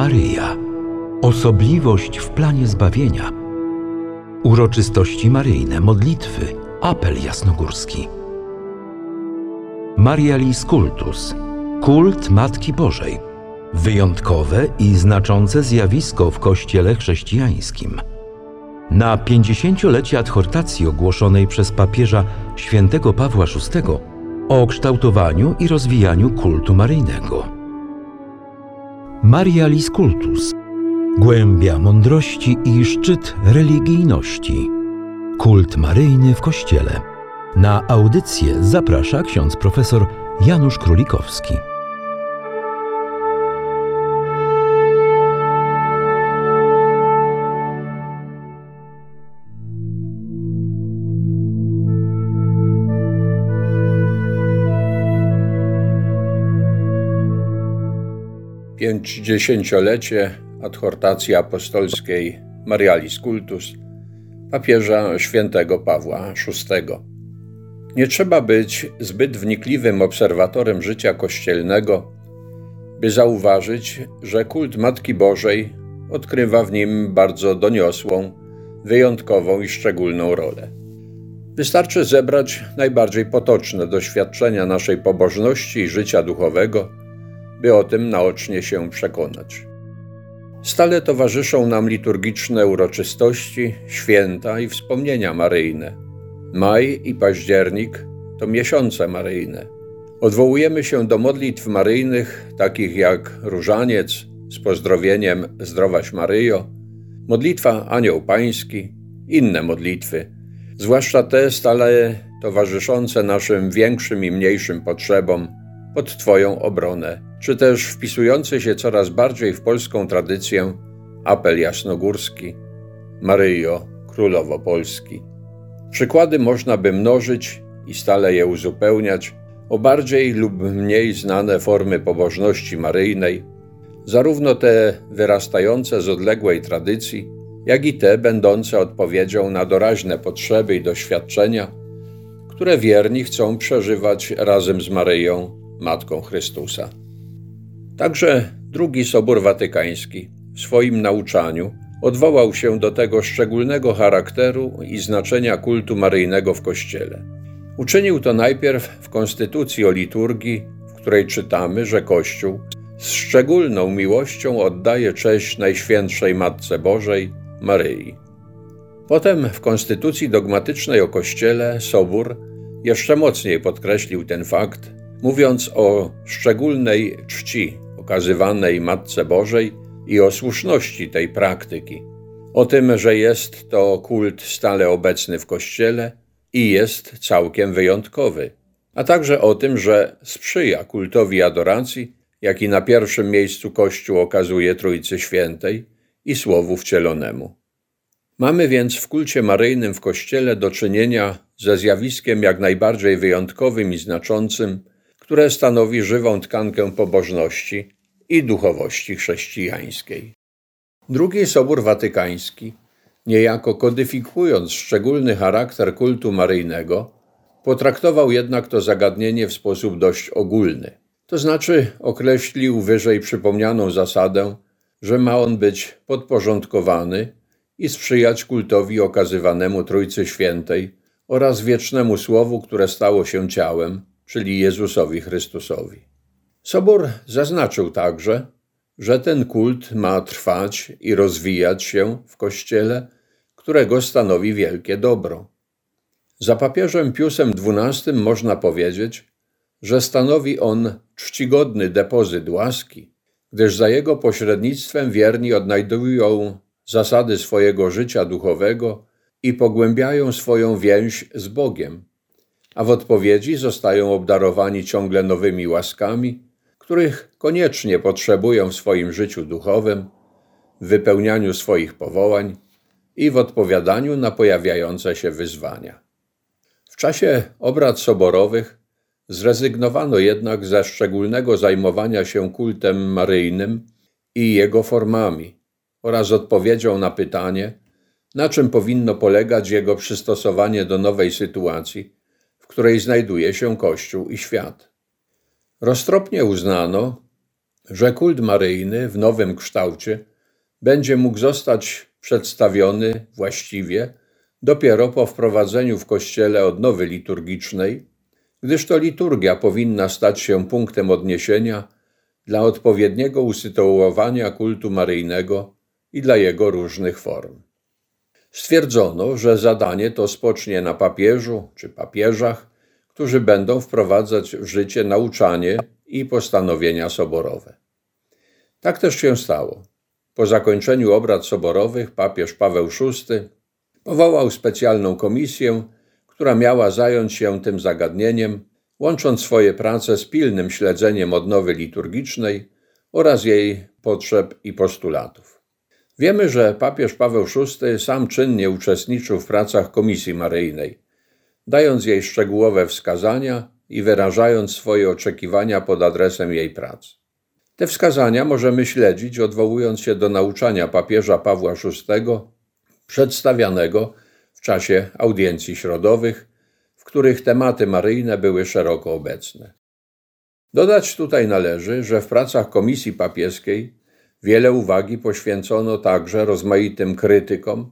Maryja. Osobliwość w planie zbawienia. Uroczystości maryjne, modlitwy, apel jasnogórski. Marialis Cultus. Kult Matki Bożej. Wyjątkowe i znaczące zjawisko w Kościele chrześcijańskim. Na 50-lecie adhortacji ogłoszonej przez papieża świętego Pawła VI o kształtowaniu i rozwijaniu kultu maryjnego. Marialis Cultus Głębia mądrości i szczyt religijności. Kult maryjny w Kościele. Na audycję zaprasza ksiądz profesor Janusz Królikowski. Pięćdziesięciolecie adhortacji apostolskiej Marialis Cultus papieża świętego Pawła VI. Nie trzeba być zbyt wnikliwym obserwatorem życia kościelnego, by zauważyć, że kult Matki Bożej odkrywa w nim bardzo doniosłą, wyjątkową i szczególną rolę. Wystarczy zebrać najbardziej potoczne doświadczenia naszej pobożności i życia duchowego, by o tym naocznie się przekonać. Stale towarzyszą nam liturgiczne uroczystości, święta i wspomnienia maryjne. Maj i październik to miesiące maryjne. Odwołujemy się do modlitw maryjnych, takich jak różaniec z pozdrowieniem Zdrowaś Maryjo, modlitwa Anioł Pański, inne modlitwy, zwłaszcza te stale towarzyszące naszym większym i mniejszym potrzebom pod Twoją obronę czy też wpisujący się coraz bardziej w polską tradycję apel jasnogórski Maryjo, Królowo Polski. Przykłady można by mnożyć i stale je uzupełniać o bardziej lub mniej znane formy pobożności maryjnej, zarówno te wyrastające z odległej tradycji, jak i te będące odpowiedzią na doraźne potrzeby i doświadczenia, które wierni chcą przeżywać razem z Maryją, Matką Chrystusa. Także drugi Sobór Watykański w swoim nauczaniu odwołał się do tego szczególnego charakteru i znaczenia kultu maryjnego w Kościele. Uczynił to najpierw w Konstytucji o liturgii, w której czytamy, że Kościół z szczególną miłością oddaje cześć Najświętszej Matce Bożej, Maryi. Potem w Konstytucji dogmatycznej o Kościele Sobór jeszcze mocniej podkreślił ten fakt, mówiąc o szczególnej czci okazywanej Matce Bożej i o słuszności tej praktyki. O tym, że jest to kult stale obecny w Kościele i jest całkiem wyjątkowy, a także o tym, że sprzyja kultowi adoracji, jaki na pierwszym miejscu Kościół okazuje Trójcy Świętej i Słowu Wcielonemu. Mamy więc w kulcie maryjnym w Kościele do czynienia ze zjawiskiem jak najbardziej wyjątkowym i znaczącym, które stanowi żywą tkankę pobożności i duchowości chrześcijańskiej. Drugi Sobór Watykański, niejako kodyfikując szczególny charakter kultu maryjnego, potraktował jednak to zagadnienie w sposób dość ogólny. To znaczy określił wyżej przypomnianą zasadę, że ma on być podporządkowany i sprzyjać kultowi okazywanemu Trójcy Świętej oraz wiecznemu Słowu, które stało się ciałem, czyli Jezusowi Chrystusowi. Sobór zaznaczył także, że ten kult ma trwać i rozwijać się w Kościele, którego stanowi wielkie dobro. Za papieżem Piusem XII można powiedzieć, że stanowi on czcigodny depozyt łaski, gdyż za jego pośrednictwem wierni odnajdują zasady swojego życia duchowego i pogłębiają swoją więź z Bogiem, a w odpowiedzi zostają obdarowani ciągle nowymi łaskami których koniecznie potrzebują w swoim życiu duchowym, w wypełnianiu swoich powołań i w odpowiadaniu na pojawiające się wyzwania. W czasie obrad soborowych zrezygnowano jednak ze szczególnego zajmowania się kultem maryjnym i jego formami oraz odpowiedzią na pytanie, na czym powinno polegać jego przystosowanie do nowej sytuacji, w której znajduje się Kościół i świat. Roztropnie uznano, że kult maryjny w nowym kształcie będzie mógł zostać przedstawiony właściwie dopiero po wprowadzeniu w Kościele odnowy liturgicznej, gdyż to liturgia powinna stać się punktem odniesienia dla odpowiedniego usytuowania kultu maryjnego i dla jego różnych form. Stwierdzono, że zadanie to spocznie na papieżu czy papieżach, którzy będą wprowadzać w życie nauczanie i postanowienia soborowe. Tak też się stało. Po zakończeniu obrad soborowych papież Paweł VI powołał specjalną komisję, która miała zająć się tym zagadnieniem, łącząc swoje prace z pilnym śledzeniem odnowy liturgicznej oraz jej potrzeb i postulatów. Wiemy, że papież Paweł VI sam czynnie uczestniczył w pracach Komisji Maryjnej, dając jej szczegółowe wskazania i wyrażając swoje oczekiwania pod adresem jej prac. Te wskazania możemy śledzić, odwołując się do nauczania papieża Pawła VI, przedstawianego w czasie audiencji środowych, w których tematy maryjne były szeroko obecne. Dodać tutaj należy, że w pracach Komisji Papieskiej wiele uwagi poświęcono także rozmaitym krytykom,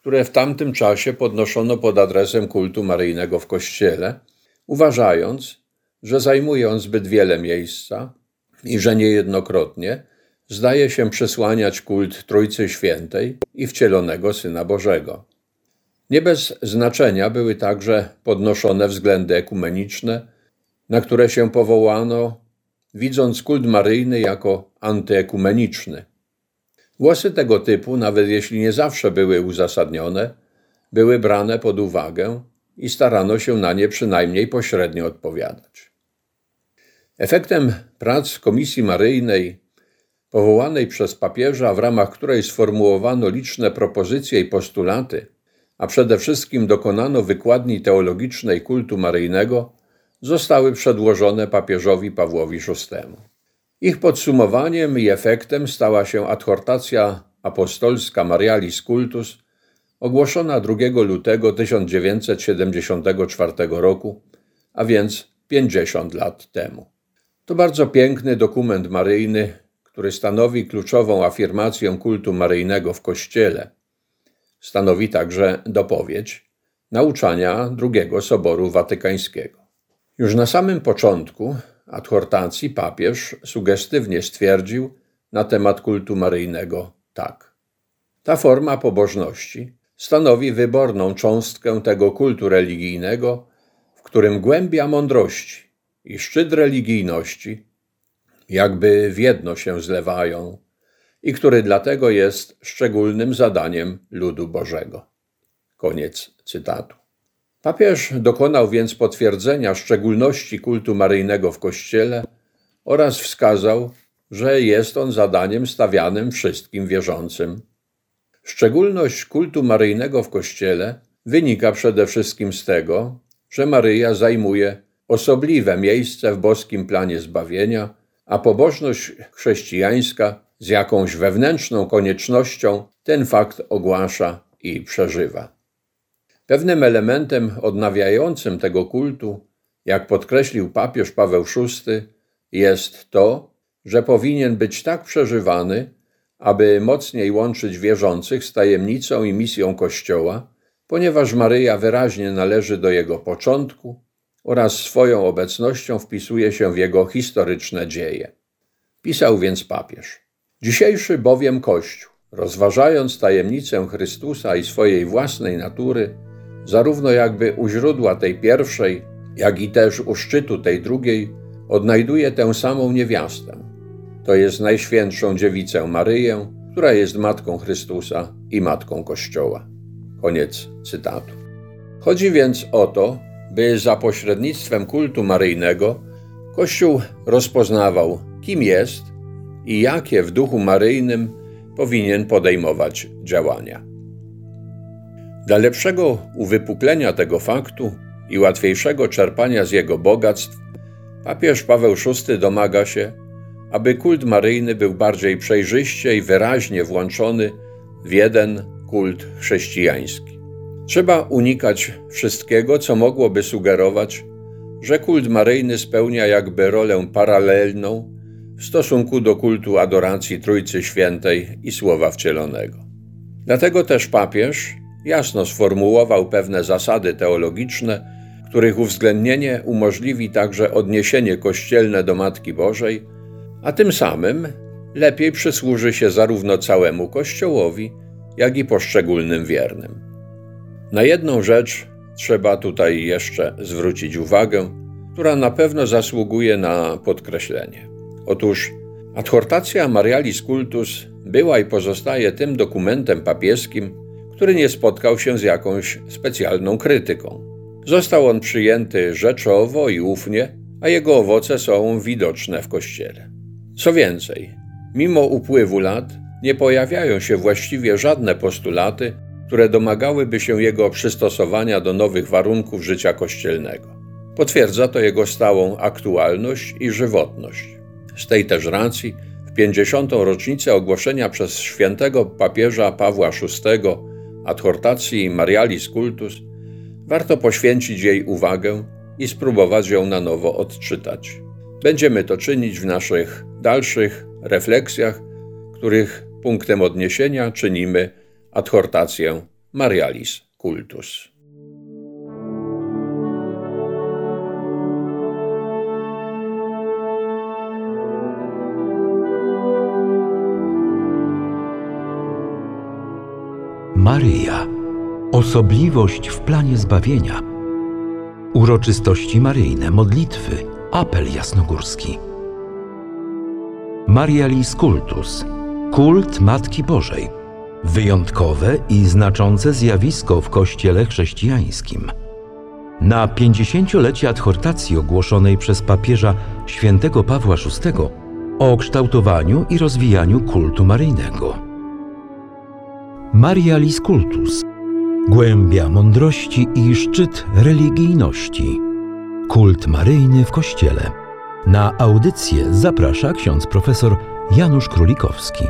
które w tamtym czasie podnoszono pod adresem kultu maryjnego w Kościele, uważając, że zajmuje on zbyt wiele miejsca i że niejednokrotnie zdaje się przesłaniać kult Trójcy Świętej i wcielonego Syna Bożego. Nie bez znaczenia były także podnoszone względy ekumeniczne, na które się powołano, widząc kult maryjny jako antyekumeniczny. Głosy tego typu, nawet jeśli nie zawsze były uzasadnione, były brane pod uwagę i starano się na nie przynajmniej pośrednio odpowiadać. Efektem prac Komisji Maryjnej, powołanej przez papieża, w ramach której sformułowano liczne propozycje i postulaty, a przede wszystkim dokonano wykładni teologicznej kultu maryjnego, zostały przedłożone papieżowi Pawłowi VI. Ich podsumowaniem i efektem stała się adhortacja apostolska Marialis Cultus, ogłoszona 2 lutego 1974 roku, a więc 50 lat temu. To bardzo piękny dokument maryjny, który stanowi kluczową afirmację kultu maryjnego w Kościele. Stanowi także dopowiedź nauczania drugiego Soboru Watykańskiego. Już na samym początku adhortacji papież sugestywnie stwierdził na temat kultu maryjnego tak. Ta forma pobożności stanowi wyborną cząstkę tego kultu religijnego, w którym głębia mądrości i szczyt religijności jakby w jedno się zlewają i który dlatego jest szczególnym zadaniem ludu Bożego. Koniec cytatu. Papież dokonał więc potwierdzenia szczególności kultu maryjnego w Kościele oraz wskazał, że jest on zadaniem stawianym wszystkim wierzącym. Szczególność kultu maryjnego w Kościele wynika przede wszystkim z tego, że Maryja zajmuje osobliwe miejsce w boskim planie zbawienia, a pobożność chrześcijańska z jakąś wewnętrzną koniecznością ten fakt ogłasza i przeżywa. Pewnym elementem odnawiającym tego kultu, jak podkreślił papież Paweł VI, jest to, że powinien być tak przeżywany, aby mocniej łączyć wierzących z tajemnicą i misją Kościoła, ponieważ Maryja wyraźnie należy do jego początku oraz swoją obecnością wpisuje się w jego historyczne dzieje. Pisał więc papież. Dzisiejszy bowiem Kościół, rozważając tajemnicę Chrystusa i swojej własnej natury, zarówno jakby u źródła tej pierwszej, jak i też u szczytu tej drugiej, odnajduje tę samą niewiastę. To jest Najświętszą Dziewicę Maryję, która jest Matką Chrystusa i Matką Kościoła. Koniec cytatu. Chodzi więc o to, by za pośrednictwem kultu maryjnego Kościół rozpoznawał, kim jest i jakie w duchu maryjnym powinien podejmować działania. Dla lepszego uwypuklenia tego faktu i łatwiejszego czerpania z jego bogactw, papież Paweł VI domaga się, aby kult maryjny był bardziej przejrzyście i wyraźnie włączony w jeden kult chrześcijański. Trzeba unikać wszystkiego, co mogłoby sugerować, że kult maryjny spełnia jakby rolę paralelną w stosunku do kultu adoracji Trójcy Świętej i Słowa Wcielonego. Dlatego też papież jasno sformułował pewne zasady teologiczne, których uwzględnienie umożliwi także odniesienie kościelne do Matki Bożej, a tym samym lepiej przysłuży się zarówno całemu Kościołowi, jak i poszczególnym wiernym. Na jedną rzecz trzeba tutaj jeszcze zwrócić uwagę, która na pewno zasługuje na podkreślenie. Otóż adhortacja Marialis Cultus była i pozostaje tym dokumentem papieskim, który nie spotkał się z jakąś specjalną krytyką. Został on przyjęty rzeczowo i ufnie, a jego owoce są widoczne w Kościele. Co więcej, mimo upływu lat nie pojawiają się właściwie żadne postulaty, które domagałyby się jego przystosowania do nowych warunków życia kościelnego. Potwierdza to jego stałą aktualność i żywotność. Z tej też racji w 50. rocznicę ogłoszenia przez świętego papieża Pawła VI adhortacji Marialis Cultus warto poświęcić jej uwagę i spróbować ją na nowo odczytać. Będziemy to czynić w naszych dalszych refleksjach, których punktem odniesienia czynimy adhortację Marialis Cultus. Maryja. Osobliwość w planie zbawienia. Uroczystości maryjne, modlitwy, apel jasnogórski. Marialis Cultus. Kult Matki Bożej. Wyjątkowe i znaczące zjawisko w Kościele chrześcijańskim. Na 50-lecie adhortacji ogłoszonej przez papieża świętego Pawła VI o kształtowaniu i rozwijaniu kultu maryjnego. Marialis Cultus. Głębia mądrości i szczyt religijności. Kult maryjny w Kościele. Na audycję zaprasza ksiądz profesor Janusz Królikowski.